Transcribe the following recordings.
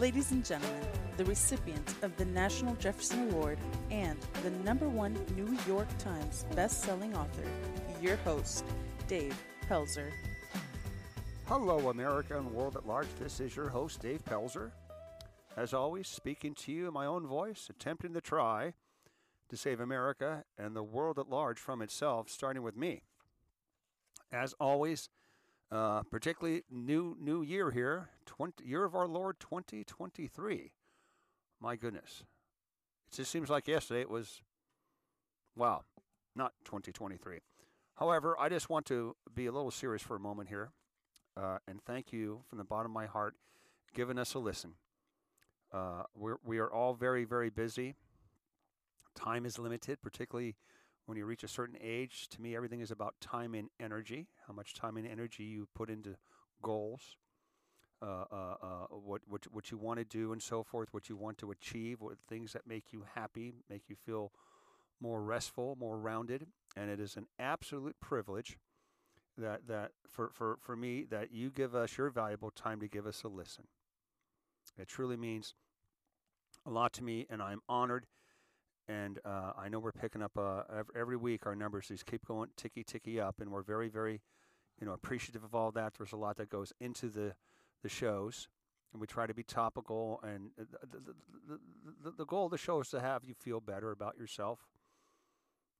Ladies and gentlemen, the recipient of the National Jefferson Award and the number one New York Times best-selling author, your host, Dave Pelzer. Hello, America and world at large. This is your host, Dave Pelzer. As always, speaking to you in my own voice, attempting to try to save America and the world at large from itself, starting with me. As always, uh, particularly new new year here, 20, year of our Lord 2023. My goodness, it just seems like yesterday it was, wow, not 2023. However, I just want to be a little serious for a moment here, uh, and thank you from the bottom of my heart, giving us a listen. Uh, we're, we are all very, very busy. Time is limited, particularly when you reach a certain age. To me, everything is about time and energy, how much time and energy you put into goals, uh, uh, uh, what, what, what you want to do, and so forth, what you want to achieve, what things that make you happy, make you feel more restful, more rounded. And it is an absolute privilege that, that for, for, for me that you give us your valuable time to give us a listen. It truly means a lot to me, and I'm honored. And uh, I know we're picking up uh, every week. Our numbers just keep going ticky ticky up, and we're very very, you know, appreciative of all that. There's a lot that goes into the the shows, and we try to be topical. And the, the, the, the goal of the show is to have you feel better about yourself,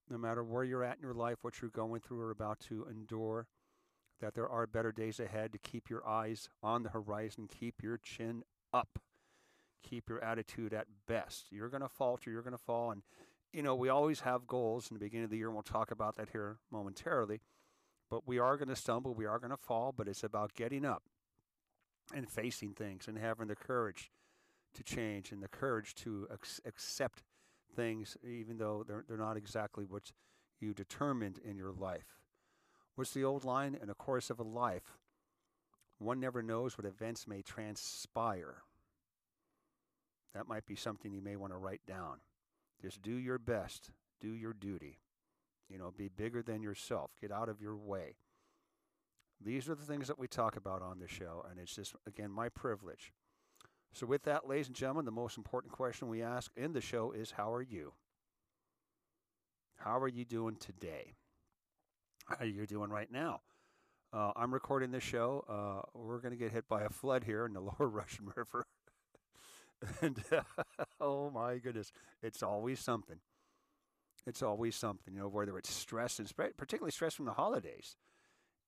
no matter where you're at in your life, what you're going through or about to endure. That there are better days ahead to keep your eyes on the horizon, keep your chin up. Keep your attitude at best. You're going to falter, you're going to fall. And, you know, we always have goals in the beginning of the year, and we'll talk about that here momentarily. But we are going to stumble, we are going to fall, but it's about getting up and facing things and having the courage to change and the courage to ac- accept things, even though they're, they're not exactly what you determined in your life. What's the old line? In the course of a life, one never knows what events may transpire. That might be something you may want to write down. Just do your best, do your duty. You know, be bigger than yourself, get out of your way. These are the things that we talk about on the show, and it's just, again, my privilege. So, with that, ladies and gentlemen, the most important question we ask in the show is How are you? How are you doing today? How are you doing right now? Uh, I'm recording this show. Uh, we're going to get hit by a flood here in the lower Russian River. and uh, oh my goodness, it's always something. It's always something, you know, whether it's stress and particularly stress from the holidays.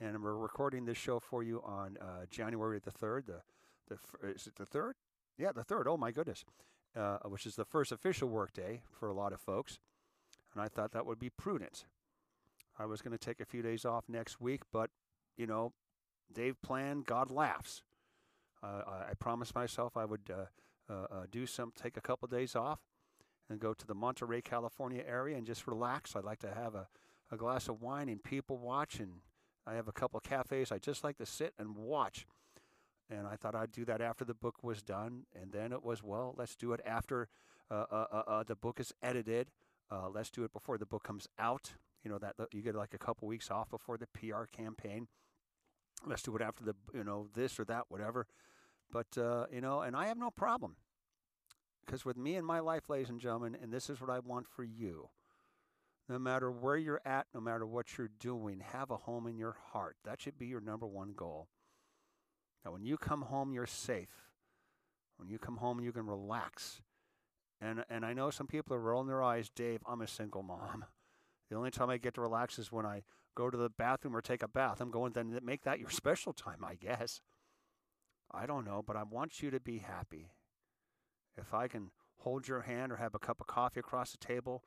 And we're recording this show for you on uh, January the 3rd. The, the, is it the 3rd? Yeah, the 3rd. Oh my goodness. Uh, which is the first official work day for a lot of folks. And I thought that would be prudent. I was going to take a few days off next week, but you know, Dave planned, God laughs. Uh, I promised myself I would uh, uh, uh, do some, take a couple days off and go to the Monterey, California area and just relax. I'd like to have a, a glass of wine and people watch. And I have a couple cafes I just like to sit and watch. And I thought I'd do that after the book was done. And then it was, well, let's do it after uh, uh, uh the book is edited. let's do it before the book comes out. You know that you get like a couple weeks off before the PR campaign let's do it after the you know this or that whatever but uh, you know and i have no problem because with me and my life ladies and gentlemen and this is what i want for you no matter where you're at no matter what you're doing have a home in your heart that should be your number one goal that when you come home you're safe when you come home you can relax and and i know some people are rolling their eyes dave i'm a single mom the only time I get to relax is when I go to the bathroom or take a bath. I'm going to make that your special time, I guess. I don't know, but I want you to be happy. If I can hold your hand or have a cup of coffee across the table,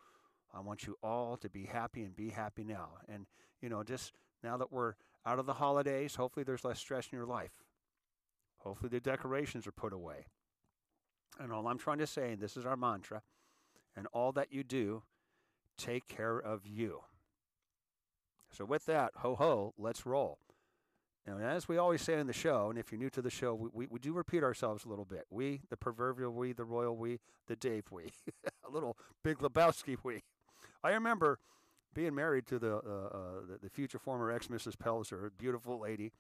I want you all to be happy and be happy now. And, you know, just now that we're out of the holidays, hopefully there's less stress in your life. Hopefully the decorations are put away. And all I'm trying to say, and this is our mantra, and all that you do take care of you. So, with that, ho ho, let's roll. And as we always say in the show, and if you're new to the show, we, we, we do repeat ourselves a little bit. We, the proverbial we, the royal we, the Dave we, a little Big Lebowski we. I remember being married to the, uh, uh, the, the future former ex Mrs. Pelzer, a beautiful lady.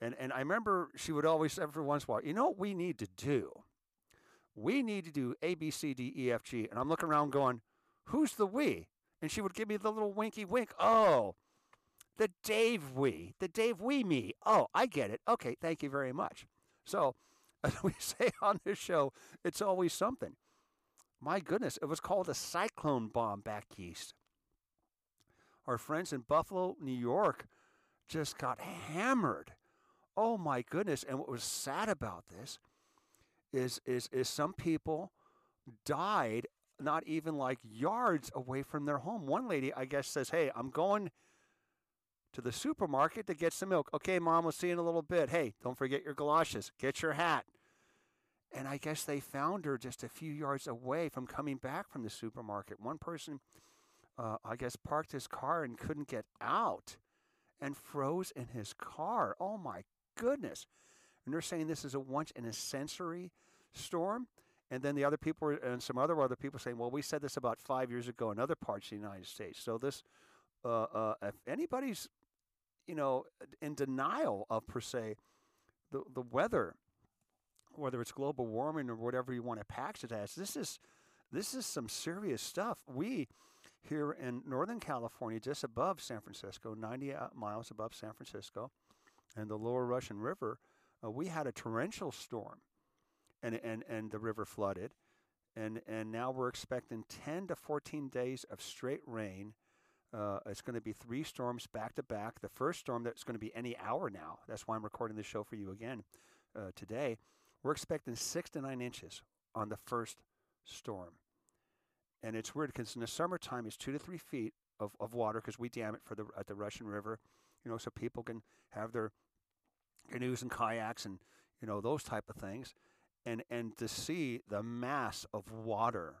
And, and I remember she would always, every once in a while, you know what we need to do? we need to do A, B, C, D, E, F, G. And I'm looking around going, who's the we? And she would give me the little winky wink. Oh, the Dave we, the Dave we me. Oh, I get it. Okay, thank you very much. So, as we say on this show, it's always something. My goodness, it was called a cyclone bomb back east. Our friends in Buffalo, New York, just got hammered. Oh my goodness. And what was sad about this is is is some people died not even like yards away from their home. One lady, I guess, says, Hey, I'm going to the supermarket to get some milk. Okay, mom, we'll see you in a little bit. Hey, don't forget your galoshes. Get your hat. And I guess they found her just a few yards away from coming back from the supermarket. One person, uh, I guess, parked his car and couldn't get out and froze in his car. Oh my goodness. And they're saying this is a once in a century storm. And then the other people and some other other people saying, well, we said this about five years ago in other parts of the United States. So this, uh, uh, if anybody's, you know, in denial of per se the the weather, whether it's global warming or whatever you want to package it as, this is this is some serious stuff. We here in Northern California, just above San Francisco, 90 uh, miles above San Francisco, and the lower Russian River, uh, we had a torrential storm, and, and, and the river flooded. And, and now we're expecting 10 to 14 days of straight rain. Uh, it's going to be three storms back to back. The first storm that's going to be any hour now. That's why I'm recording this show for you again uh, today. We're expecting six to nine inches on the first storm. And it's weird because in the summertime, it's two to three feet of, of water because we dam it for the at the Russian River, you know, so people can have their canoes and kayaks and you know those type of things, and and to see the mass of water.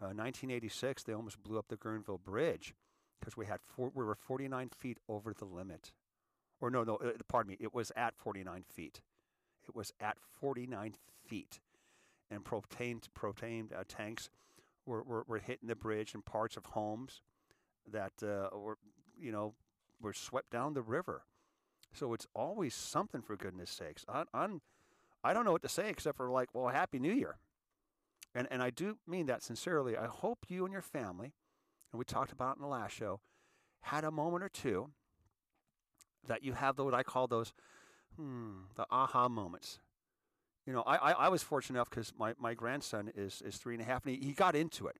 Uh, 1986, they almost blew up the Guerneville Bridge because we had four, we were 49 feet over the limit, or no, no, uh, pardon me, it was at 49 feet. It was at 49 feet, and propane propane uh, tanks were, were, were hitting the bridge and parts of homes that uh, were, you know, were swept down the river. So it's always something for goodness sakes. I, I'm, I don't know what to say except for like, well, Happy New Year. And, and I do mean that sincerely. I hope you and your family, and we talked about it in the last show, had a moment or two that you have what I call those, hmm, the aha moments you know, I, I, I was fortunate enough because my, my grandson is, is three and a half, and he, he got into it.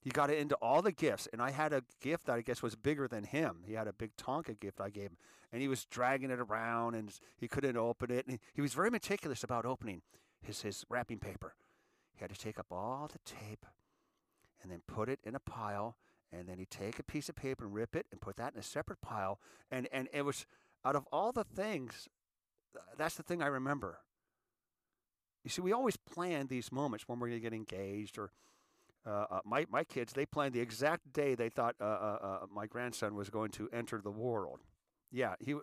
He got into all the gifts, and I had a gift that I guess was bigger than him. He had a big Tonka gift I gave him, and he was dragging it around, and he couldn't open it. And he was very meticulous about opening his, his wrapping paper. He had to take up all the tape and then put it in a pile, and then he'd take a piece of paper and rip it and put that in a separate pile. And, and it was, out of all the things, that's the thing I remember. You see, we always plan these moments when we're going to get engaged or uh, uh, my, my kids, they planned the exact day they thought uh, uh, uh my grandson was going to enter the world. Yeah, he, uh,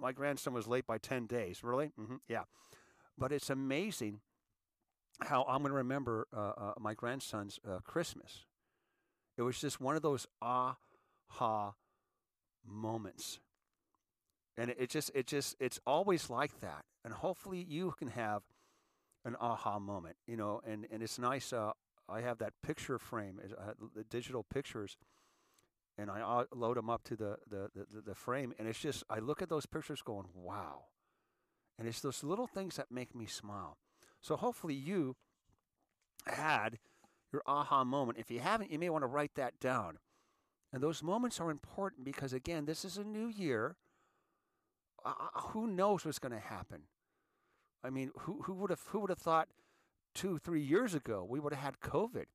my grandson was late by 10 days. Really? Mm-hmm, yeah. But it's amazing how I'm going to remember my grandson's Christmas. It was just one of those aha moments. And it, just, it just, it's always like that. And hopefully you can have – an aha moment, you know, and, and it's nice. Uh, I have that picture frame, the digital pictures, and I uh, load them up to the, the, the, the frame, and it's just, I look at those pictures going, wow. And it's those little things that make me smile. So hopefully you had your aha moment. If you haven't, you may want to write that down. And those moments are important because, again, this is a new year. Uh, who knows what's going to happen? I mean, who who would have who would have thought two three years ago we would have had COVID,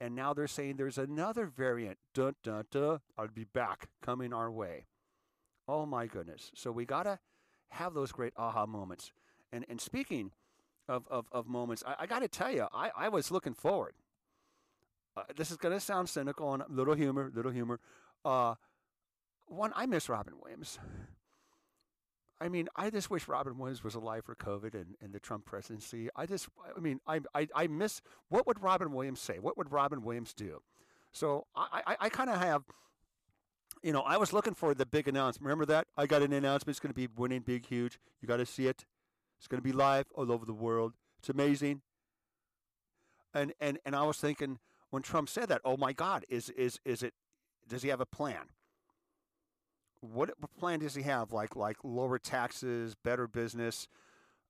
and now they're saying there's another variant. Dun dun dun. I'll be back coming our way. Oh my goodness! So we gotta have those great aha moments. And and speaking of of, of moments, I, I got to tell you, I I was looking forward. Uh, this is gonna sound cynical and little humor, little humor. Uh, one, I miss Robin Williams. I mean, I just wish Robin Williams was alive for COVID and, and the Trump presidency. I just, I mean, I, I, I miss, what would Robin Williams say? What would Robin Williams do? So I, I, I kind of have, you know, I was looking for the big announcement. Remember that? I got an announcement. It's going to be winning big, huge. You got to see it. It's going to be live all over the world. It's amazing. And and and I was thinking when Trump said that, oh my God, is is is it? Does he have a plan? What plan does he have? Like like lower taxes, better business.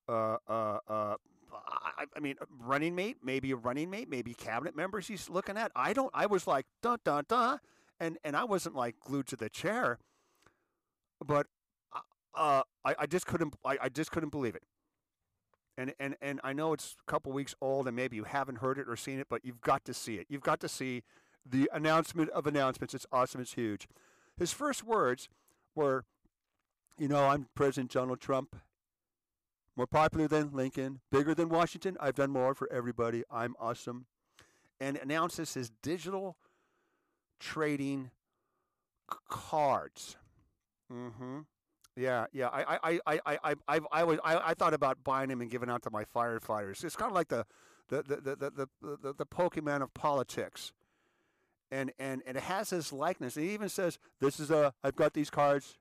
Uh, uh, uh, I, I mean, running mate, maybe a running mate, maybe cabinet members he's looking at. I don't. I was like, dun dun dun, and and I wasn't like glued to the chair, but uh, I, I just couldn't. I, I just couldn't believe it. And, and and I know it's a couple weeks old, and maybe you haven't heard it or seen it, but you've got to see it. You've got to see the announcement of announcements. It's awesome. It's huge. His first words were, "You know, I'm President Donald Trump, more popular than Lincoln, bigger than Washington. I've done more for everybody. I'm awesome. And announces his digital trading cards. Mm-hmm. Yeah, yeah. I, I, I, I, I, I, was, I, I thought about buying them and giving out to my firefighters. It's kind of like the, the, the, the, the, the, the Pokemon of politics. And, and, and it has his likeness. It even says, "This is a. I've got these cards.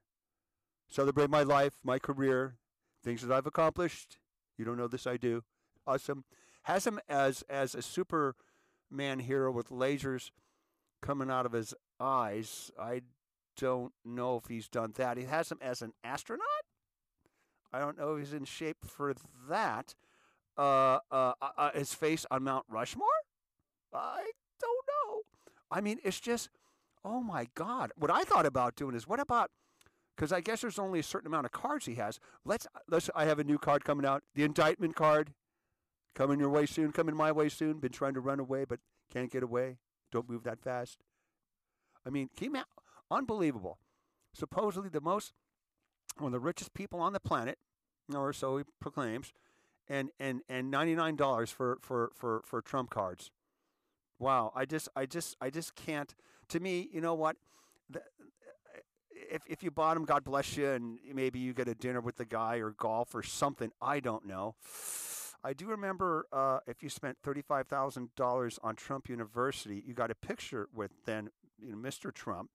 Celebrate my life, my career, things that I've accomplished. You don't know this, I do. Awesome. Has him as as a Superman hero with lasers coming out of his eyes. I don't know if he's done that. He has him as an astronaut. I don't know if he's in shape for that. Uh, uh, uh, uh his face on Mount Rushmore. I. I mean, it's just, oh my God. What I thought about doing is, what about because I guess there's only a certain amount of cards he has. Let's let's. I have a new card coming out, the indictment card, coming your way soon, coming my way soon. Been trying to run away, but can't get away. Don't move that fast. I mean, came out unbelievable. Supposedly the most one of the richest people on the planet, or so he proclaims, and and and ninety nine dollars for for for for Trump cards. Wow, I just I just I just can't. To me, you know what? The, if if you bought him, God bless you, and maybe you get a dinner with the guy or golf or something. I don't know. I do remember uh, if you spent thirty-five thousand dollars on Trump University, you got a picture with then you know Mr. Trump,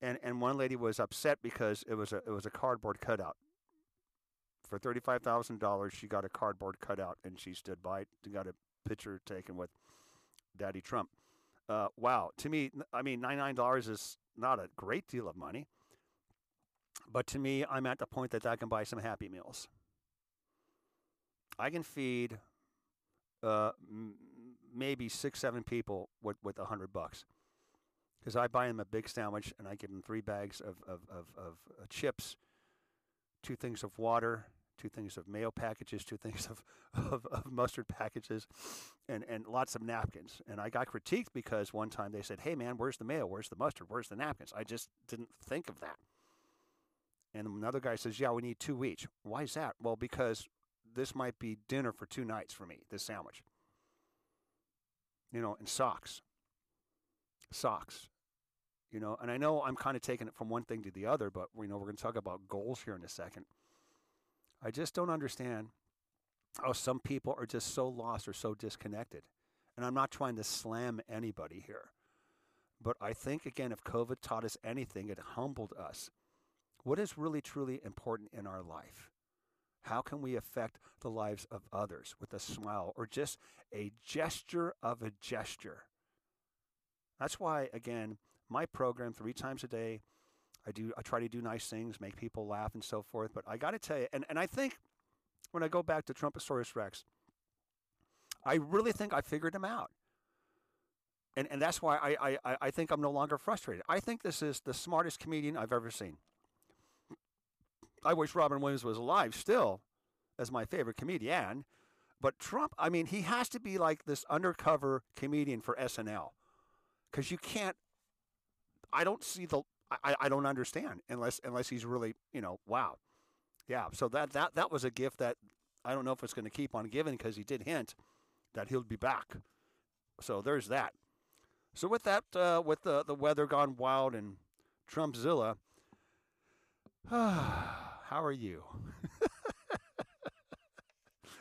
and and one lady was upset because it was a it was a cardboard cutout. For thirty-five thousand dollars, she got a cardboard cutout, and she stood by it and got a picture taken with Daddy Trump. Uh, wow, to me, I mean, ninety-nine dollars is not a great deal of money. But to me, I'm at the point that I can buy some Happy Meals. I can feed uh, m- maybe six, seven people with with a hundred bucks, because I buy them a big sandwich and I give them three bags of of, of, of uh, chips, two things of water, two things of mayo packages, two things of, of, of, mustard packages, and, and lots of napkins. And I got critiqued because one time they said, hey, man, where's the mayo? Where's the mustard? Where's the napkins? I just didn't think of that. And another guy says, yeah, we need two each. Why is that? Well, because this might be dinner for two nights for me, this sandwich. You know, and socks. Socks. You know, and I know I'm kind of taking it from one thing to the other, but, you know, we're going to talk about goals here in a second. I just don't understand how some people are just so lost or so disconnected. And I'm not trying to slam anybody here. But I think, again, if COVID taught us anything, it humbled us. What is really, truly important in our life? How can we affect the lives of others with a smile or just a gesture of a gesture? That's why, again, my program three times a day, I do I try to do nice things, make people laugh and so forth. But I got to tell you, and, and I think when I go back to Trumposaurus Rex, I really think I figured him out. And, and that's why I, I, I think I'm no longer frustrated. I think this is the smartest comedian I've ever seen. I wish Robin Williams was alive still as my favorite comedian. But Trump, I mean, he has to be like this undercover comedian for SNL. Because you can't, I don't see the I, I don't understand unless unless he's really you know wow, yeah. So that that that was a gift that I don't know if it's going to keep on giving because he did hint that he'll be back. So there's that. So with that, uh, with the the weather gone wild and Trumpzilla, how are you?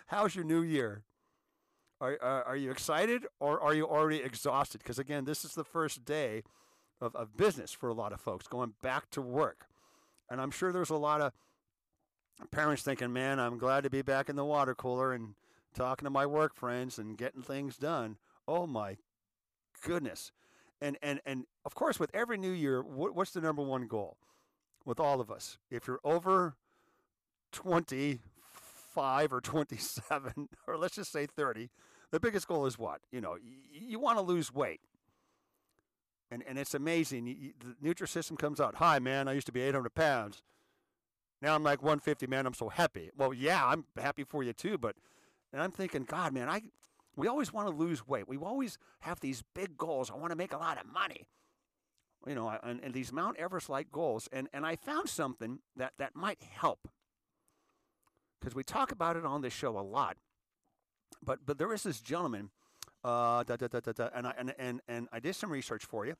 How's your new year? Are, are, are you excited or are you already exhausted? Because again, this is the first day of, of business for a lot of folks, going back to work. And I'm sure there's a lot of parents thinking, man, I'm glad to be back in the water cooler and talking to my work friends and getting things done. Oh my goodness. And and and of course with every new year, what, what's the number one goal with all of us? If you're over 25 or 27 or let's just say 30, the biggest goal is what? You know, you, you want to lose weight. And, and it's amazing. You, you, the Nutrisystem comes out, hi, man, I used to be 800 pounds. Now I'm like 150, man. I'm so happy. Well, yeah, I'm happy for you too. But, and I'm thinking, God, man, I, we always want to lose weight. We always have these big goals. I want to make a lot of money. You know, and, and these Mount Everest like goals. And, and I found something that, that might help because we talk about it on this show a lot. But, but there is this gentleman, uh, da, da, da, and, I, and, and, and I did some research for you.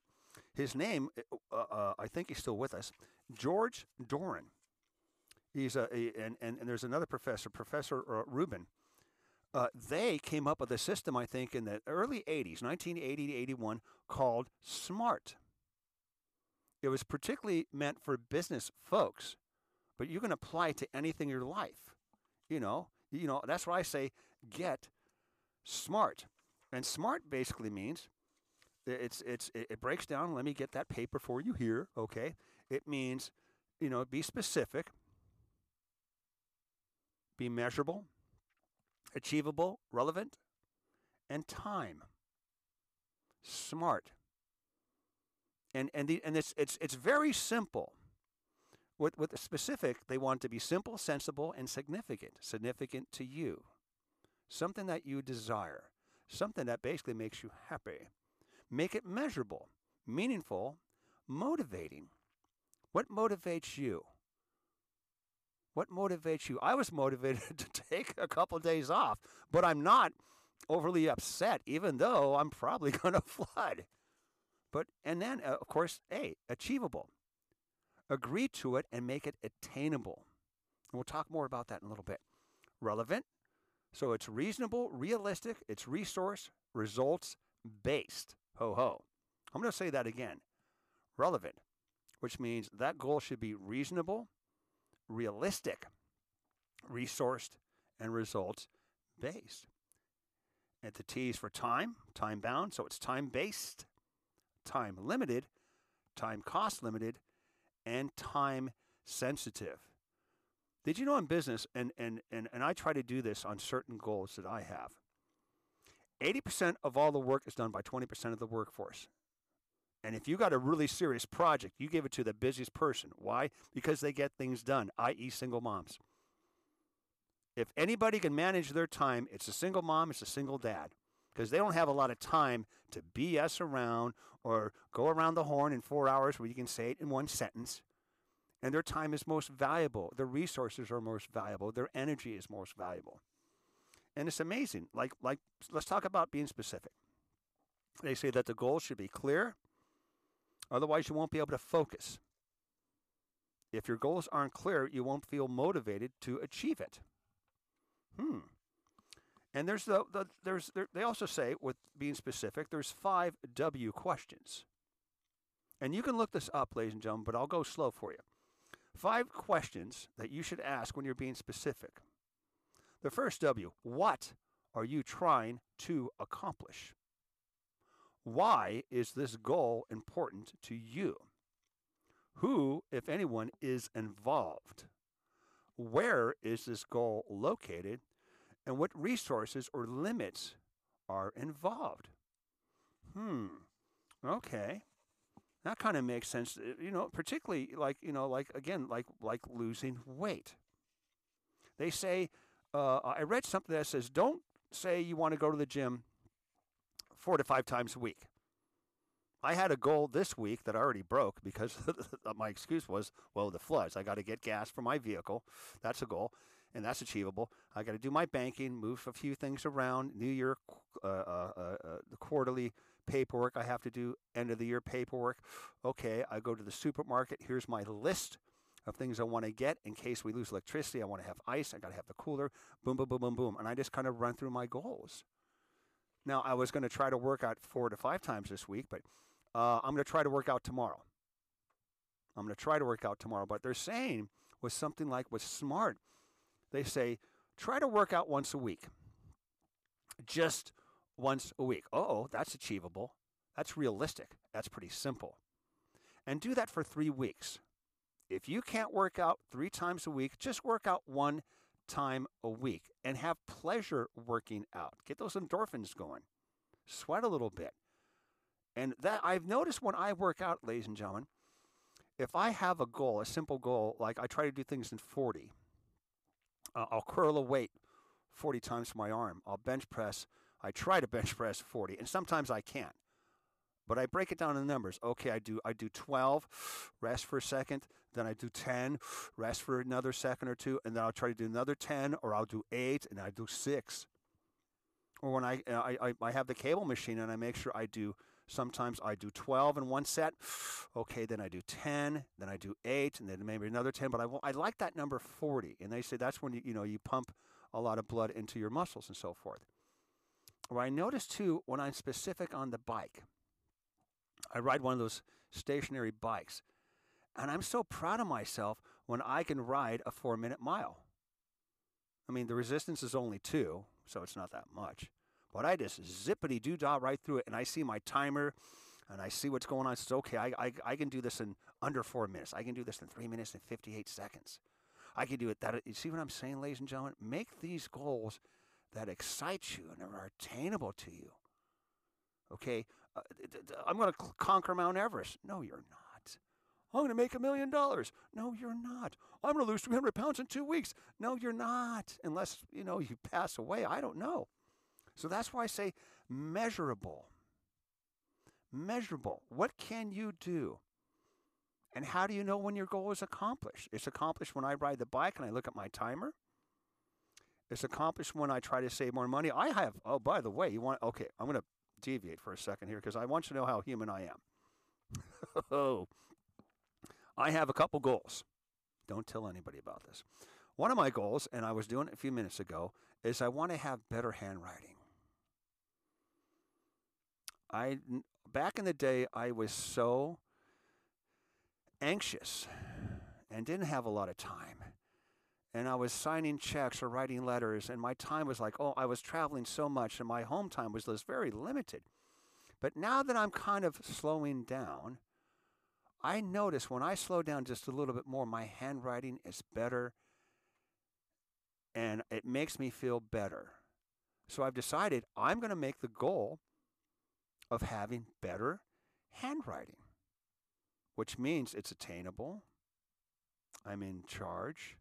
His name, uh, uh, I think he's still with us, George Doran. He's a, a and, and, and there's another professor, Professor uh, Rubin. Uh, they came up with a system, I think, in the early 80s, 1980 to 81, called SMART. It was particularly meant for business folks, but you can apply it to anything in your life. You know, you know that's why I say get smart. And smart basically means it's it's it breaks down. Let me get that paper for you here. Okay, it means you know be specific be measurable, achievable, relevant, and time. Smart. And and the and it's it's it's very simple. With with the specific, they want to be simple, sensible, and significant. Significant to you. Something that you desire. Something that basically makes you happy. Make it measurable, meaningful, motivating. What motivates you? What motivates you? I was motivated to take a couple of days off, but I'm not overly upset, even though I'm probably going to flood. But, and then, uh, of course, A, achievable. Agree to it and make it attainable. And we'll talk more about that in a little bit. Relevant. So it's reasonable, realistic, it's resource, results based. Ho ho. I'm going to say that again. Relevant, which means that goal should be reasonable, realistic, resourced, and results based. And the T is for time, time bound, so it's time based, time limited, time cost limited, and time sensitive. Did you know in business, and, and, and, and I try to do this on certain goals that I have, 80% of all the work is done by 20% of the workforce. And if you got a really serious project, you give it to the busiest person. Why? Because they get things done, i.e., single moms. If anybody can manage their time, it's a single mom, it's a single dad. Because they don't have a lot of time to BS around or go around the horn in four hours where you can say it in one sentence. And their time is most valuable. Their resources are most valuable. Their energy is most valuable. And it's amazing. Like, like let's talk about being specific. They say that the goal should be clear, Otherwise, you won't be able to focus. If your goals aren't clear, you won't feel motivated to achieve it. Hmm. And there's the, the there's there, they also say with being specific, there's five W questions. And you can look this up, ladies and gentlemen, but I'll go slow for you. Five questions that you should ask when you're being specific. The first W, what are you trying to accomplish? Why is this goal important to you? Who, if anyone, is involved? Where is this goal located? And what resources or limits are involved? Hmm. Okay. That kind of makes sense. Uh, you know, particularly like, you know, like again, like like losing weight. They say, uh, I read something that says, don't say you want to go to the gym four to five times a week. I had a goal this week that I already broke because my excuse was, well, the floods. I got to get gas for my vehicle. That's a goal, and that's achievable. I got to do my banking, move a few things around. New Year, uh, uh, uh, uh, the quarterly paperwork I have to do, end of the year paperwork. Okay, I go to the supermarket. Here's my list of things I want to get in case we lose electricity. I want to have ice. I got to have the cooler. Boom, boom, boom, boom, boom. And I just kind of run through my goals. Now, I was going to try to work out four to five times this week, but uh, I'm going to try to work out tomorrow. I'm going to try to work out tomorrow. But they're saying with something like with SMART, they say try to work out once a week. just once a week. Oh, that's achievable. That's realistic. That's pretty simple. And do that for three weeks. If you can't work out three times a week, just work out one time a week and have pleasure working out. Get those endorphins going. Sweat a little bit. And that I've noticed when I work out, ladies and gentlemen, if I have a goal, a simple goal, like I try to do things in 40, uh, I'll curl a weight 40 times for my arm. I'll bench press. I try to bench press 40, and sometimes I can't. But I break it down in numbers. Okay, I do I do 12, rest for a second, then I do 10, rest for another second or two, and then I'll try to do another 10, or I'll do 8, and I do 6. Or when uh, I, I, I have the cable machine and I make sure I do Sometimes I do 12 in one set. Okay, then I do 10, then I do 8, and then maybe another 10. But I, I like that number 40. And they say that's when you, you, know, you pump a lot of blood into your muscles and so forth. What I notice too when I'm specific on the bike, I ride one of those stationary bikes, and I'm so proud of myself when I can ride a four minute mile. I mean, the resistance is only two, so it's not that much. But I just zippity doo dah right through it, and I see my timer, and I see what's going on. It's okay. I, I, I can do this in under four minutes. I can do this in three minutes and 58 seconds. I can do it that. You see what I'm saying, ladies and gentlemen? Make these goals that excite you and are attainable to you. Okay, uh, I'm going to conquer Mount Everest. No, you're not. I'm going to make a million dollars. No, you're not. I'm going to lose 300 pounds in two weeks. No, you're not. Unless, you know, you pass away. I don't know. So that's why I say measurable. Measurable. What can you do? And how do you know when your goal is accomplished? It's accomplished when I ride the bike and I look at my timer. It's accomplished when I try to save more money. I have, oh, by the way, you want, okay, I'm going to deviate for a second here because I want you to know how human I am. oh, I have a couple goals. Don't tell anybody about this. One of my goals, and I was doing it a few minutes ago, is I want to have better handwriting. I back in the day I was so anxious and didn't have a lot of time. And I was signing checks or writing letters, and my time was like, oh, I was traveling so much, and my home time was very limited. But now that I'm kind of slowing down, I notice when I slow down just a little bit more, my handwriting is better and it makes me feel better. So I've decided I'm going to make the goal of having better handwriting, which means it's attainable. I'm in charge,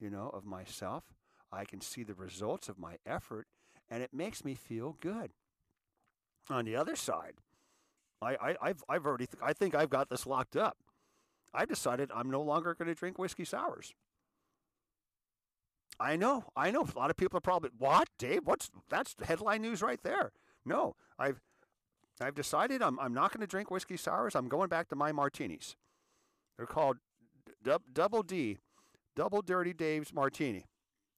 you know, of myself. I can see the results of my effort, and it makes me feel good. On the other side, I, I, have I've already, th- I think I've got this locked up. I've decided I'm no longer going to drink whiskey sours. I know, I know. A lot of people are probably, what, Dave? What's that's headline news right there? No, I've I've decided I'm, I'm not going to drink whiskey sours. I'm going back to my martinis. They're called d- Double D, Double Dirty Dave's Martini.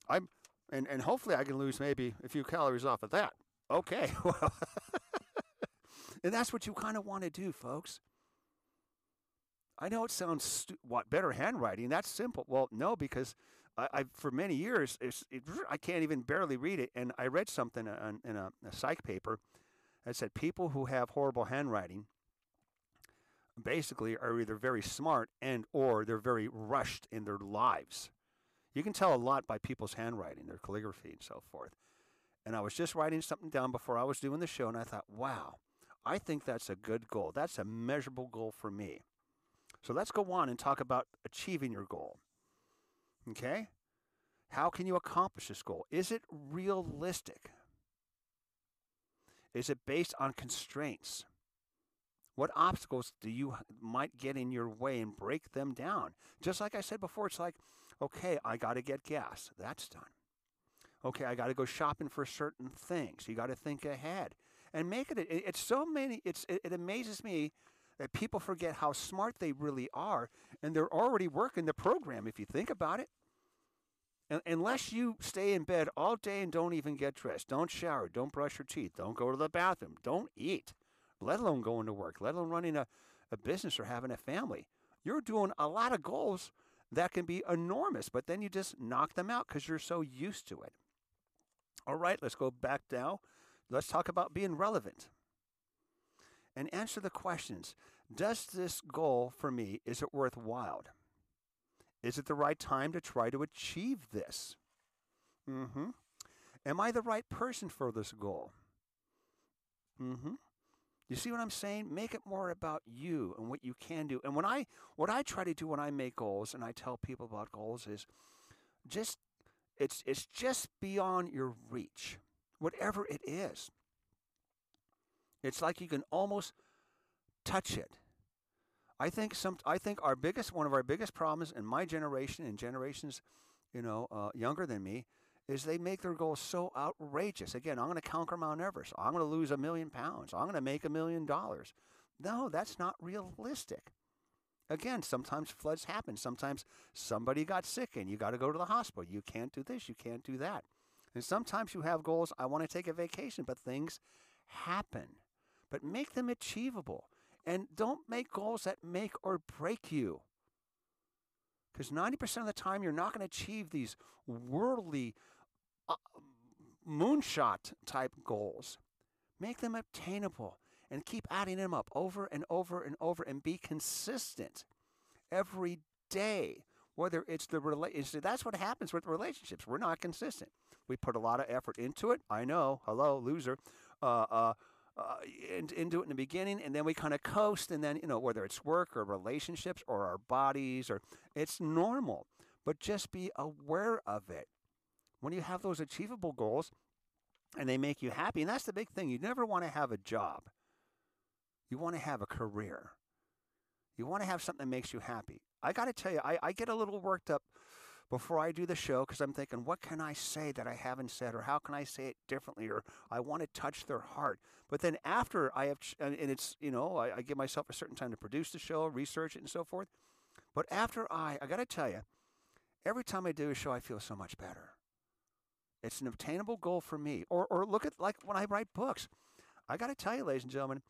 I'm and and hopefully I can lose maybe a few calories off of that. Okay, well, and that's what you kind of want to do, folks. I know it sounds stu- what better handwriting. That's simple. Well, no, because I, I for many years it, I can't even barely read it. And I read something in, in a, a psych paper that said people who have horrible handwriting basically are either very smart and or they're very rushed in their lives. You can tell a lot by people's handwriting, their calligraphy and so forth. And I was just writing something down before I was doing the show and I thought, "Wow, I think that's a good goal. That's a measurable goal for me." So let's go on and talk about achieving your goal. Okay? How can you accomplish this goal? Is it realistic? Is it based on constraints? What obstacles do you might get in your way and break them down? Just like I said before, it's like, okay, I got to get gas. That's done. Okay, I got to go shopping for certain things. You got to think ahead and make it. It's so many. It's it amazes me that people forget how smart they really are, and they're already working the program. If you think about it, unless you stay in bed all day and don't even get dressed, don't shower, don't brush your teeth, don't go to the bathroom, don't eat, let alone going to work, let alone running a, a business or having a family, you're doing a lot of goals that can be enormous, but then you just knock them out because you're so used to it. All right, let's go back now. Let's talk about being relevant and answer the questions. Does this goal for me, is it worthwhile? Is it the right time to try to achieve this? Mm-hmm. Am I the right person for this goal? Mm-hmm. You see what I'm saying? Make it more about you and what you can do. And when I what I try to do when I make goals and I tell people about goals is just it's it's just beyond your reach. Whatever it is. It's like you can almost touch it. I think some I think our biggest one of our biggest problems in my generation and generations, you know, uh, younger than me, is they make their goals so outrageous. Again, I'm going to conquer Mount Everest. I'm going to lose a million pounds. I'm going to make a million dollars. No, that's not realistic. Again, sometimes floods happen. Sometimes somebody got sick and you got to go to the hospital. You can't do this, you can't do that. And sometimes you have goals, I want to take a vacation, but things happen. But make them achievable. And don't make goals that make or break you. Because 90% of the time, you're not going to achieve these worldly uh, moonshot type goals. Make them obtainable and keep adding them up over and over and over and be consistent every day. Whether it's the relationship, that's what happens with relationships. We're not consistent. We put a lot of effort into it. I know. Hello, loser. Uh, uh, uh, into it in the beginning, and then we kind of coast, and then you know whether it's work or relationships or our bodies or it's normal, but just be aware of it. When you have those achievable goals, and they make you happy, and that's the big thing. You never want to have a job. You want to have a career. You want to have something that makes you happy. I got to tell you, I, I get a little worked up before I do the show because I'm thinking, what can I say that I haven't said, or how can I say it differently, or I want to touch their heart. But then after I have, and it's you know, I, I give myself a certain time to produce the show, research it, and so forth. But after I, I got to tell you, every time I do a show, I feel so much better. It's an obtainable goal for me. Or, or look at like when I write books. I got to tell you, ladies and gentlemen,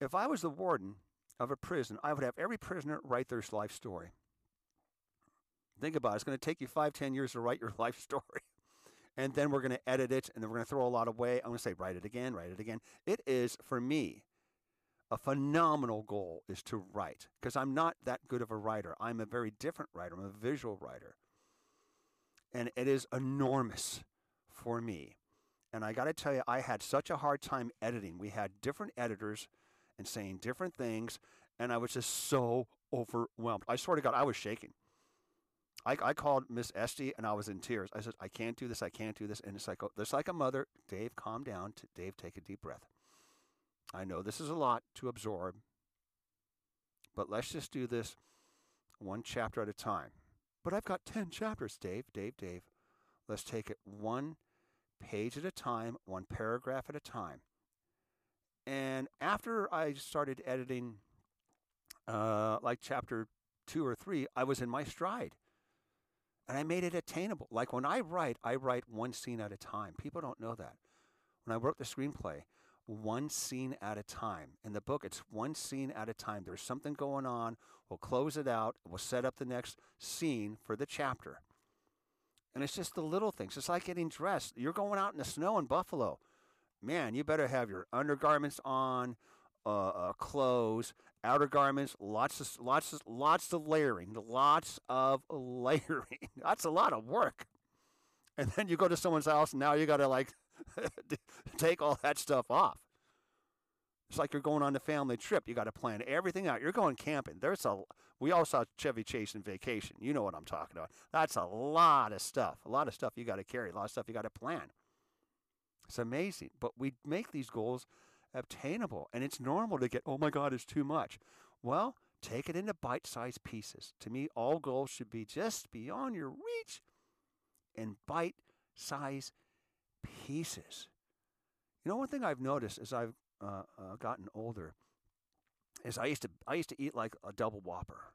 if I was the warden of a prison, I would have every prisoner write their life story. Think about it. It's going to take you five, ten years to write your life story. And then we're going to edit it and then we're going to throw a lot away. I'm going to say, write it again, write it again. It is, for me, a phenomenal goal is to write because I'm not that good of a writer. I'm a very different writer. I'm a visual writer. And it is enormous for me. And I got to tell you, I had such a hard time editing. We had different editors and saying different things, and I was just so overwhelmed. I swear to God, I was shaking. I, I called Miss Esty and I was in tears. I said, I can't do this. I can't do this. And it's like, oh, just like a mother, Dave, calm down. Dave, take a deep breath. I know this is a lot to absorb, but let's just do this one chapter at a time. But I've got 10 chapters, Dave, Dave, Dave. Let's take it one page at a time, one paragraph at a time. And after I started editing, uh, like chapter two or three, I was in my stride. And I made it attainable. Like when I write, I write one scene at a time. People don't know that. When I wrote the screenplay, one scene at a time. In the book, it's one scene at a time. There's something going on. We'll close it out. We'll set up the next scene for the chapter. And it's just the little things. It's like getting dressed. You're going out in the snow in Buffalo man, you better have your undergarments on, uh, uh, clothes, outer garments, lots of lots of lots of layering, lots of layering. That's a lot of work. And then you go to someone's house, and now you got to like take all that stuff off. It's like you're going on a family trip. You got to plan everything out. You're going camping. There's a we all saw Chevy Chase in Vacation. You know what I'm talking about. That's a lot of stuff. A lot of stuff you got to carry. A lot of stuff you got to plan. It's amazing. But we make these goals obtainable. And it's normal to get, oh my God, it's too much. Well, take it into bite sized pieces. To me, all goals should be just beyond your reach in bite sized pieces. You know, one thing I've noticed as I've uh, uh, gotten older is I used to I used to eat like a double whopper,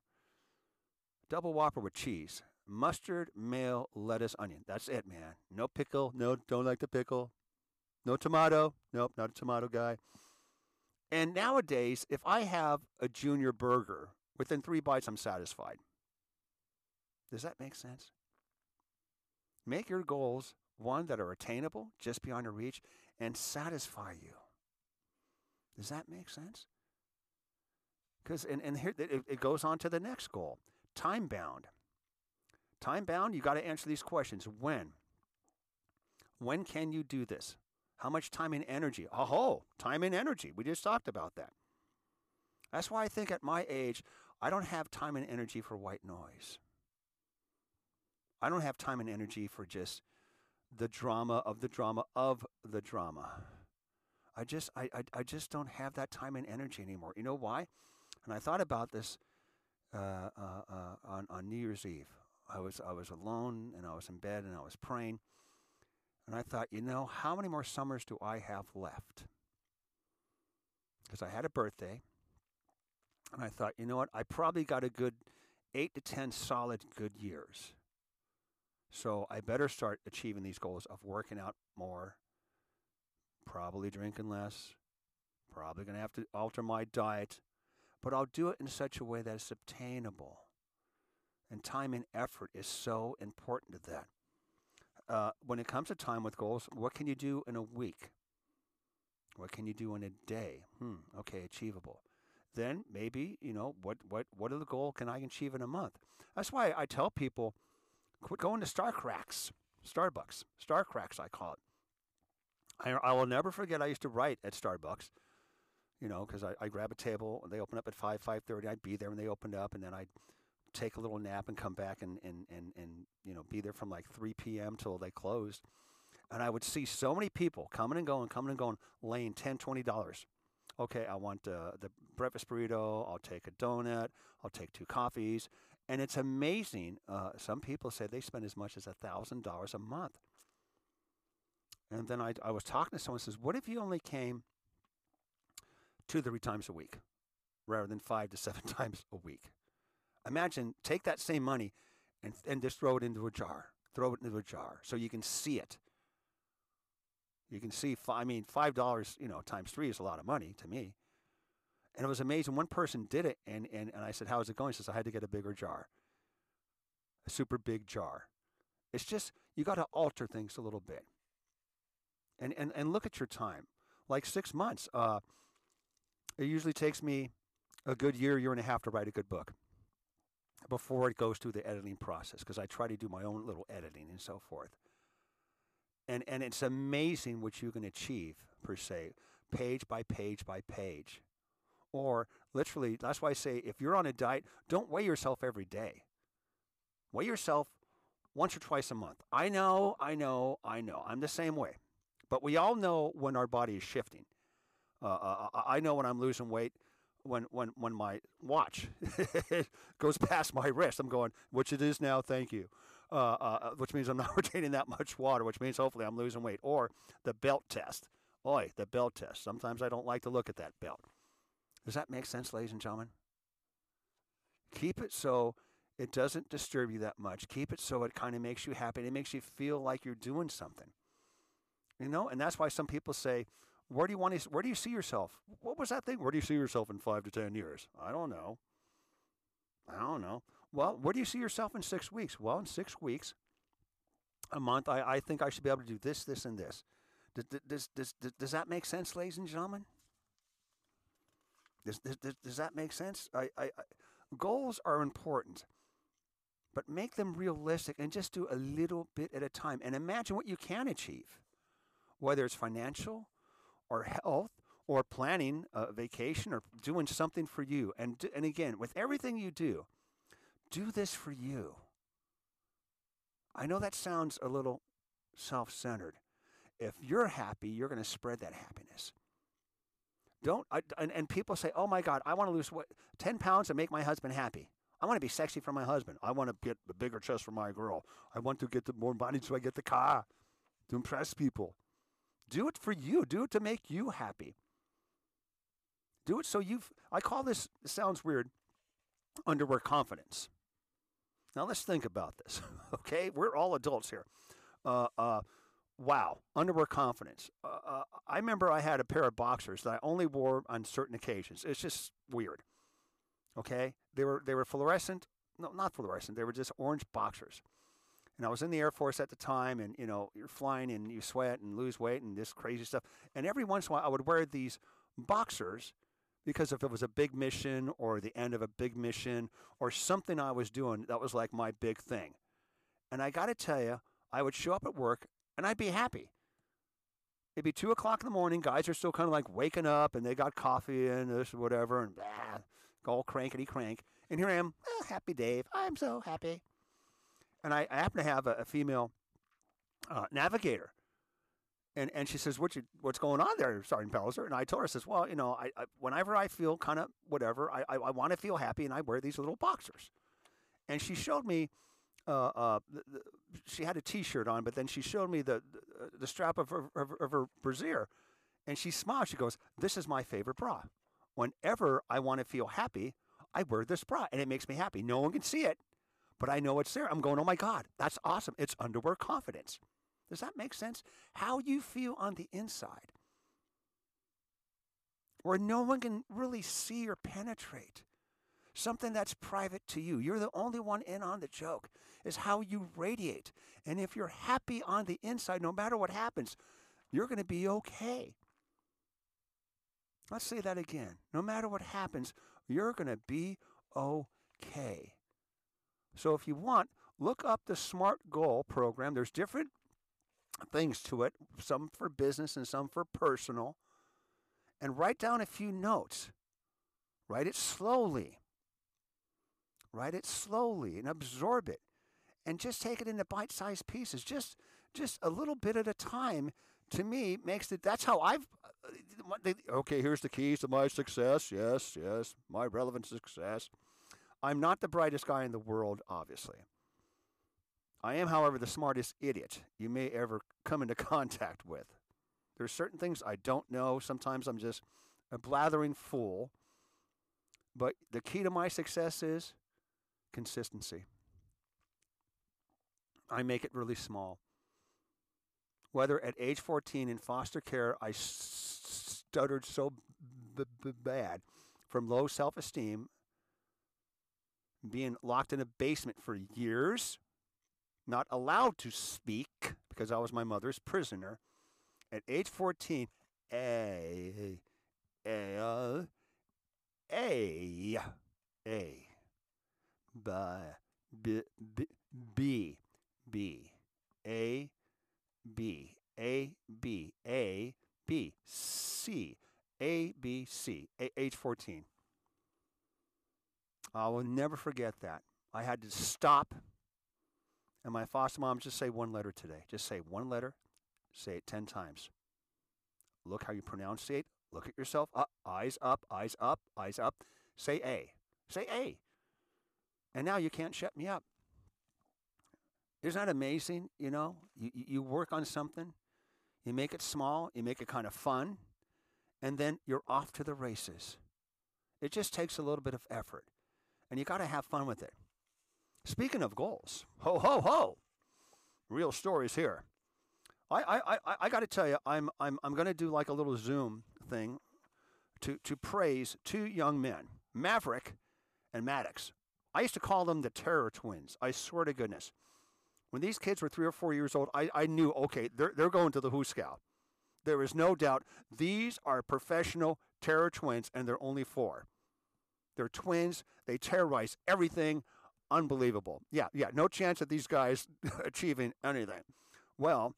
double whopper with cheese, mustard, mayo, lettuce, onion. That's it, man. No pickle. No, don't like the pickle. No tomato. Nope, not a tomato guy. And nowadays, if I have a junior burger, within three bites, I'm satisfied. Does that make sense? Make your goals one that are attainable, just beyond your reach, and satisfy you. Does that make sense? Because and, and here it, it goes on to the next goal. Time bound. Time bound, you got to answer these questions. When? When can you do this? How much time and energy? Oh, time and energy. We just talked about that. That's why I think at my age, I don't have time and energy for white noise. I don't have time and energy for just the drama of the drama of the drama. I just I, I, I just don't have that time and energy anymore. You know why? And I thought about this uh, uh, uh, on on New Year's Eve. I was I was alone and I was in bed and I was praying, and I thought, you know, how many more summers do I have left? Because I had a birthday, and I thought, you know what, I probably got a good eight to ten solid good years. So I better start achieving these goals of working out more, probably drinking less, probably going to have to alter my diet, but I'll do it in such a way that it's obtainable. And time and effort is so important to that. Uh, when it comes to time with goals, what can you do in a week? What can you do in a day? Hmm, okay, achievable. Then maybe, you know, what, what, what are the goal can I achieve in a month? That's why I tell people, quit going to Star Cracks, Starbucks, Star Cracks, I call it. I, I will never forget. I used to write at Starbucks, you know, because I, I grab a table and they open up at five five thirty. I'd be there when they opened up, and then I'd take a little nap and come back and and and and you know be there from like three p.m. till they closed. And I would see so many people coming and going, coming and going, laying ten, twenty dollars. Okay, I want uh, the breakfast burrito. I'll take a donut. I'll take two coffees. And it's amazing. Uh, some people say they spend as much as $1,000 a month. And then I, I was talking to someone says, What if you only came two, three times a week rather than five to seven times a week? Imagine, take that same money and, and just throw it into a jar. Throw it into a jar so you can see it. You can see, I mean, $5, you know, times three is a lot of money to me. And it was amazing. One person did it, and, and, and I said, How's it going? He says, I had to get a bigger jar, a super big jar. It's just, you got to alter things a little bit. And, and, and look at your time. Like six months. Uh, it usually takes me a good year, year and a half to write a good book before it goes through the editing process because I try to do my own little editing and so forth. And, and it's amazing what you can achieve, per se, page by page by page. Or literally, that's why I say if you're on a diet, don't weigh yourself every day. Weigh yourself once or twice a month. I know, I know, I know. I'm the same way. But we all know when our body is shifting. Uh, uh, uh I know when I'm losing weight when when when my watch goes past my wrist. I'm going, which it is now. Thank you. Uh, uh, uh which means I'm not retaining that much water. Which means hopefully I'm losing weight. Or the belt test. Oi, the belt test. Sometimes I don't like to look at that belt. Does that make sense, ladies and gentlemen? Keep it so it doesn't disturb you that much. Keep it so it kind of makes you happy. It makes you feel like you're doing something. You know, and that's why some people say, "Where do you want to? Where do you see yourself? What was that thing? Where do you see yourself in five to ten years? I don't know. I don't know. Well, where do you see yourself in six weeks? Well, in six weeks, a month, I, I think I should be able to do this, this, and this. Does, does, does, does, does that make sense, ladies and gentlemen? Does, does, does that make sense? I, I, I, goals are important, but make them realistic and just do a little bit at a time. And imagine what you can achieve, whether it's financial or health or planning a vacation or doing something for you. And, and again, with everything you do, do this for you. I know that sounds a little self centered. If you're happy, you're going to spread that happiness. Don't I, and, and people say, "Oh my God, I want to lose what, ten pounds to make my husband happy. I want to be sexy for my husband. I want to get a bigger chest for my girl. I want to get the more money so I get the car to impress people. Do it for you. Do it to make you happy. Do it so you've. I call this. It sounds weird. Underwear confidence. Now let's think about this. okay, we're all adults here. Uh, uh, wow, underwear confidence. Uh, uh, I remember I had a pair of boxers that I only wore on certain occasions. It's just weird. Okay, they were they were fluorescent. No, not fluorescent. They were just orange boxers. And I was in the Air Force at the time, and you know, you're flying and you sweat and lose weight and this crazy stuff. And every once in a while, I would wear these boxers because if it was a big mission or the end of a big mission or something I was doing, that was like my big thing. And I got to tell you, I would show up at work and I'd be happy. It'd be two o'clock in the morning. Guys are still kind of like waking up and they got coffee and this or whatever and blah, all crankety crank. And here I am, oh, happy Dave. I'm so happy. And I, I happen to have a, a female uh, navigator and and she says, "What you, what's going on there, Sergeant Pelzer?" And I told her, I "says Well, you know, I, I whenever I feel kind of whatever, I I, I want to feel happy, and I wear these little boxers." And she showed me, uh, uh, the, the, she had a T-shirt on, but then she showed me the the, the strap of her, of, of her brassiere, and she smiled. She goes, "This is my favorite bra. Whenever I want to feel happy, I wear this bra, and it makes me happy. No one can see it, but I know it's there. I'm going, oh my God, that's awesome. It's underwear confidence." Does that make sense? How you feel on the inside, where no one can really see or penetrate. Something that's private to you. You're the only one in on the joke, is how you radiate. And if you're happy on the inside, no matter what happens, you're going to be okay. Let's say that again. No matter what happens, you're going to be okay. So if you want, look up the SMART Goal program. There's different things to it, some for business and some for personal, and write down a few notes. Write it slowly. Write it slowly and absorb it. And just take it into bite sized pieces, just, just a little bit at a time. To me, makes it. That's how I've. Uh, okay, here's the keys to my success. Yes, yes, my relevant success. I'm not the brightest guy in the world, obviously. I am, however, the smartest idiot you may ever come into contact with. There are certain things I don't know. Sometimes I'm just a blathering fool. But the key to my success is consistency. I make it really small. Whether at age 14 in foster care, I stuttered so b- b- bad from low self esteem, being locked in a basement for years, not allowed to speak because I was my mother's prisoner. At age 14, A, A, A, A, B, B, B, B, A, B, A, B, A, B, C, A, B, C, age 14. I will never forget that. I had to stop and my foster mom, just say one letter today. Just say one letter. Say it 10 times. Look how you pronounce it. Look at yourself. Up, eyes up, eyes up, eyes up. Say A. Say A. And now you can't shut me up. Isn't that amazing? You know, you, you work on something, you make it small, you make it kind of fun, and then you're off to the races. It just takes a little bit of effort, and you got to have fun with it. Speaking of goals, ho ho ho, real stories here. I I I, I got to tell you, I'm I'm I'm going to do like a little Zoom thing to to praise two young men, Maverick and Maddox. I used to call them the Terror Twins. I swear to goodness. When these kids were three or four years old, I, I knew, okay, they're, they're going to the Who Scout. There is no doubt these are professional terror twins, and they're only four. They're twins. They terrorize everything unbelievable. Yeah, yeah, no chance of these guys achieving anything. Well,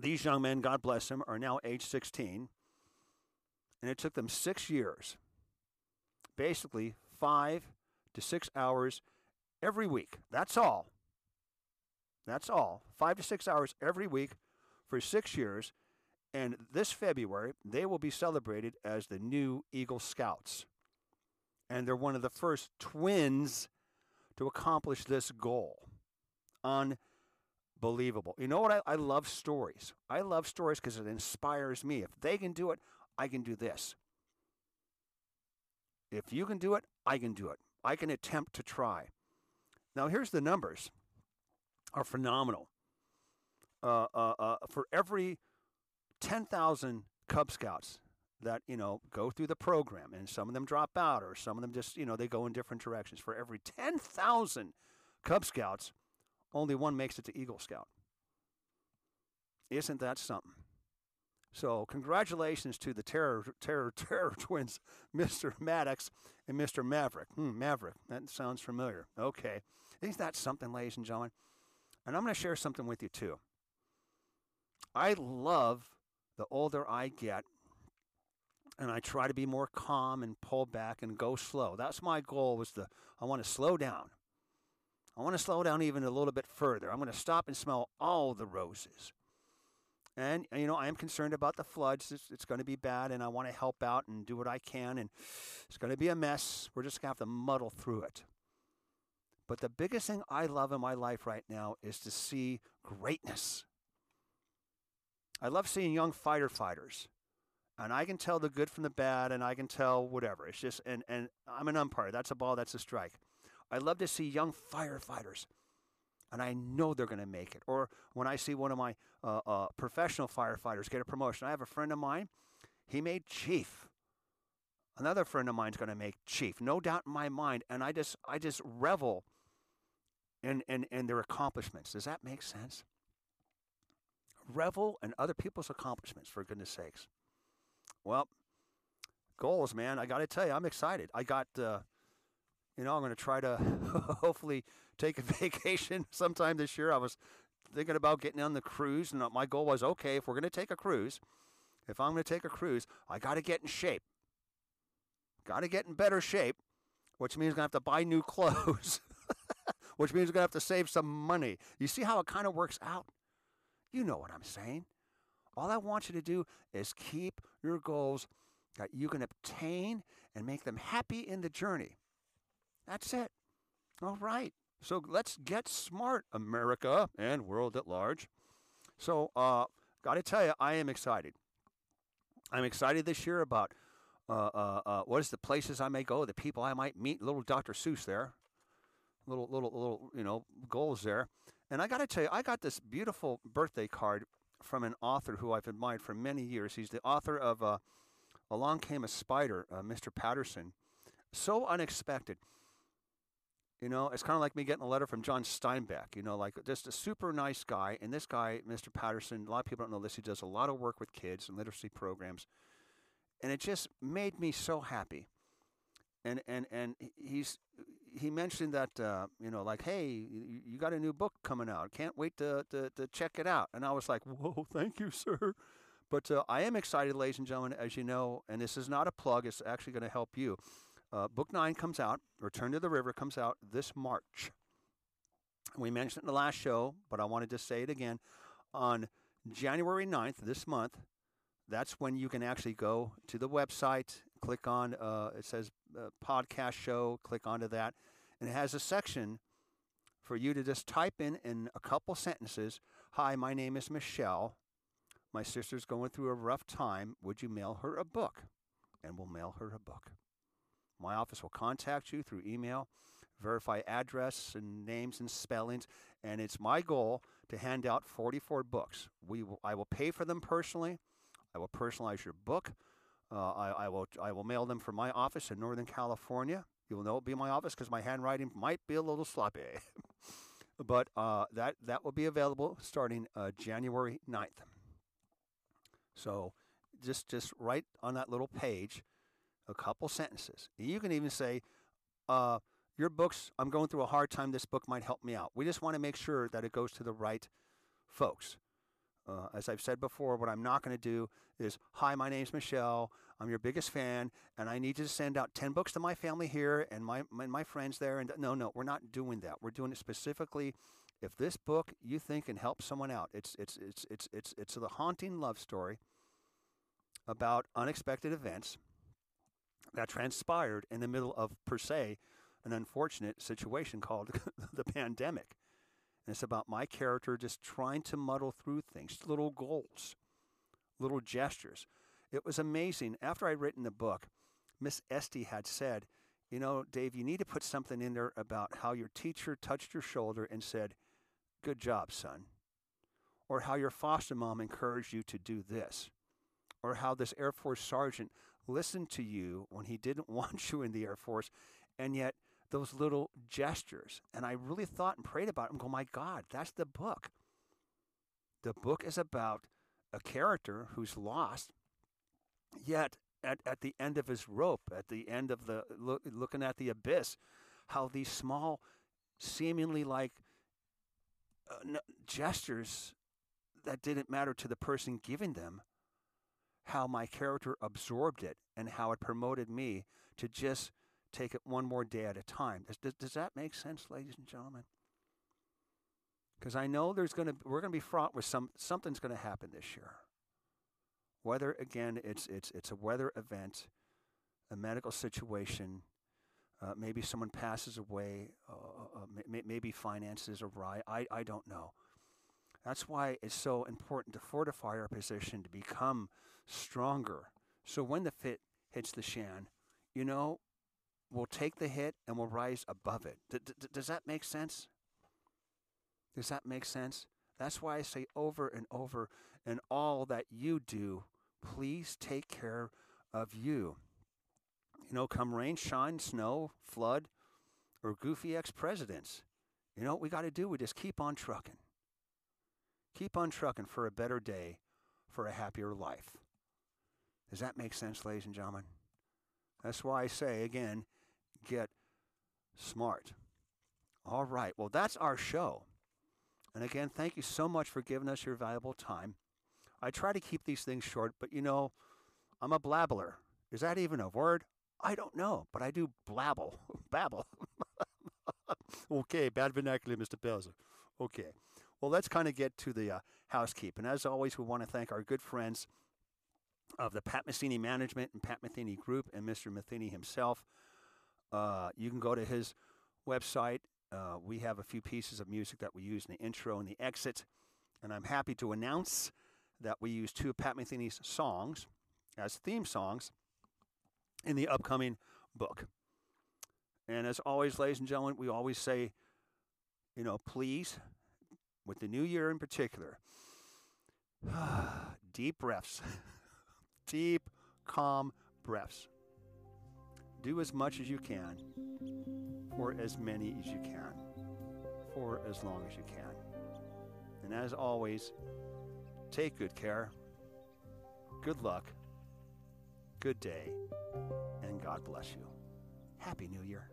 these young men, God bless them, are now age 16, and it took them six years, basically five to six hours every week. That's all. That's all. Five to six hours every week for six years. And this February, they will be celebrated as the new Eagle Scouts. And they're one of the first twins to accomplish this goal. Unbelievable. You know what? I, I love stories. I love stories because it inspires me. If they can do it, I can do this. If you can do it, I can do it. I can attempt to try. Now, here's the numbers are phenomenal. Uh, uh, uh, for every 10,000 Cub Scouts that you know go through the program and some of them drop out or some of them just you know they go in different directions for every 10,000 cub scouts only one makes it to Eagle Scout. Isn't that something? So, congratulations to the Terror, Terror, Terror twins, Mr. Maddox and Mr. Maverick. Hmm, Maverick, that sounds familiar. Okay. Isn't that something, ladies and gentlemen? And I'm going to share something with you, too. I love the older I get, and I try to be more calm and pull back and go slow. That's my goal was to, I want to slow down. I want to slow down even a little bit further. I'm going to stop and smell all the roses. And, you know, I am concerned about the floods. It's, it's going to be bad, and I want to help out and do what I can. And it's going to be a mess. We're just going to have to muddle through it. But the biggest thing I love in my life right now is to see greatness. I love seeing young fighter fighters. And I can tell the good from the bad, and I can tell whatever. It's just, and, and I'm an umpire. That's a ball, that's a strike. I love to see young firefighters and I know they're going to make it. Or when I see one of my uh, uh, professional firefighters get a promotion, I have a friend of mine, he made chief. Another friend of mine's going to make chief, no doubt in my mind, and I just I just revel in, in in their accomplishments. Does that make sense? Revel in other people's accomplishments, for goodness sakes. Well, goals, man. I got to tell you, I'm excited. I got. Uh, you know, I'm going to try to hopefully take a vacation sometime this year. I was thinking about getting on the cruise, and my goal was okay, if we're going to take a cruise, if I'm going to take a cruise, I got to get in shape. Got to get in better shape, which means I'm going to have to buy new clothes, which means I'm going to have to save some money. You see how it kind of works out? You know what I'm saying. All I want you to do is keep your goals that you can obtain and make them happy in the journey. That's it. All right. So let's get smart, America and world at large. So, uh, got to tell you, I am excited. I'm excited this year about uh, uh, uh, what is the places I may go, the people I might meet. Little Dr. Seuss there, little little little you know goals there. And I got to tell you, I got this beautiful birthday card from an author who I've admired for many years. He's the author of uh, Along Came a Spider, uh, Mr. Patterson. So unexpected. You know, it's kind of like me getting a letter from John Steinbeck, you know, like just a super nice guy. And this guy, Mr. Patterson, a lot of people don't know this. He does a lot of work with kids and literacy programs. And it just made me so happy. And, and, and he's, he mentioned that, uh, you know, like, hey, you, got a new book coming out. Can't wait to, to, to check it out. And I was like, whoa, thank you, sir. But uh, I am excited, ladies and gentlemen, as you know, and this is not a plug, it's actually going to help you. Uh, book nine comes out, Return to the River comes out this March. We mentioned it in the last show, but I wanted to say it again. On January 9th, this month, that's when you can actually go to the website, click on, uh, it says podcast show, click onto that, and it has a section for you to just type in in a couple sentences Hi, my name is Michelle. My sister's going through a rough time. Would you mail her a book? And we'll mail her a book. My office will contact you through email, verify address and names and spellings, and it's my goal to hand out 44 books. We will, I will pay for them personally. I will personalize your book. Uh, I, I, will I will mail them from my office in Northern California. You will know it'll be my office because my handwriting might be a little sloppy. but uh, that that will be available starting uh, January 9th. So just just write on that little page a couple sentences. You can even say, uh, Your books, I'm going through a hard time. This book might help me out. We just want to make sure that it goes to the right folks. Uh, as I've said before, what I'm not going to do is, Hi, my name's Michelle. I'm your biggest fan, and I need you to send out 10 books to my family here and my, my, my friends there. And no, no, we're not doing that. We're doing it specifically if this book you think can help someone out. It's, it's, it's, it's, it's, it's the haunting love story about unexpected events that transpired in the middle of, per se, an unfortunate situation called the pandemic. And it's about my character just trying to muddle through things, little goals, little gestures. It was amazing. After I'd written the book, Miss Esty had said, You know, Dave, you need to put something in there about how your teacher touched your shoulder and said, Good job, son. Or how your foster mom encouraged you to do this. Or how this Air Force sergeant listened to you when he didn't want you in the Air Force, and yet those little gestures. And I really thought and prayed about it and go, my God, that's the book. The book is about a character who's lost, yet at, at the end of his rope, at the end of the look, looking at the abyss, how these small, seemingly like uh, gestures that didn't matter to the person giving them, how my character absorbed it and how it promoted me to just take it one more day at a time. Does, does, does that make sense, ladies and gentlemen? Because I know there's going to we're going to be fraught with some something's going to happen this year. Whether again it's it's it's a weather event, a medical situation, uh, maybe someone passes away, uh, uh, may, maybe finances awry. I I don't know. That's why it's so important to fortify our position to become stronger. So when the fit hits the shan, you know, we'll take the hit and we'll rise above it. D- d- does that make sense? Does that make sense? That's why I say over and over in all that you do, please take care of you. You know, come rain, shine, snow, flood, or goofy ex presidents. You know what we got to do? We just keep on trucking. Keep on trucking for a better day, for a happier life. Does that make sense, ladies and gentlemen? That's why I say again, get smart. All right. Well, that's our show. And again, thank you so much for giving us your valuable time. I try to keep these things short, but you know, I'm a blabbler. Is that even a word? I don't know, but I do blabble, babble. okay, bad vernacular, Mr. Pelzer. Okay. Well, let's kind of get to the uh, housekeeping. As always, we want to thank our good friends of the Pat Metheny Management and Pat Metheny Group and Mr. Metheny himself. Uh, you can go to his website. Uh, we have a few pieces of music that we use in the intro and the exit. And I'm happy to announce that we use two of Pat Metheny's songs as theme songs in the upcoming book. And as always, ladies and gentlemen, we always say, you know, please, with the new year in particular, deep breaths, deep, calm breaths do as much as you can for as many as you can for as long as you can. And as always, take good care, good luck, good day, and God bless you. Happy New Year.